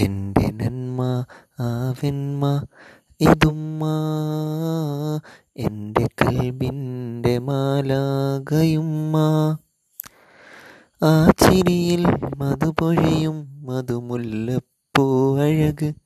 എന്റെ നന്മ ആവെന്മ ഇതുമ്മ. എന്റെ കൽബിന്റെ മാലാകയുമ്മ. ആ ചിരിയിൽ മധുപൊഴിയും മധുമുല്ലപ്പൂ അഴക്.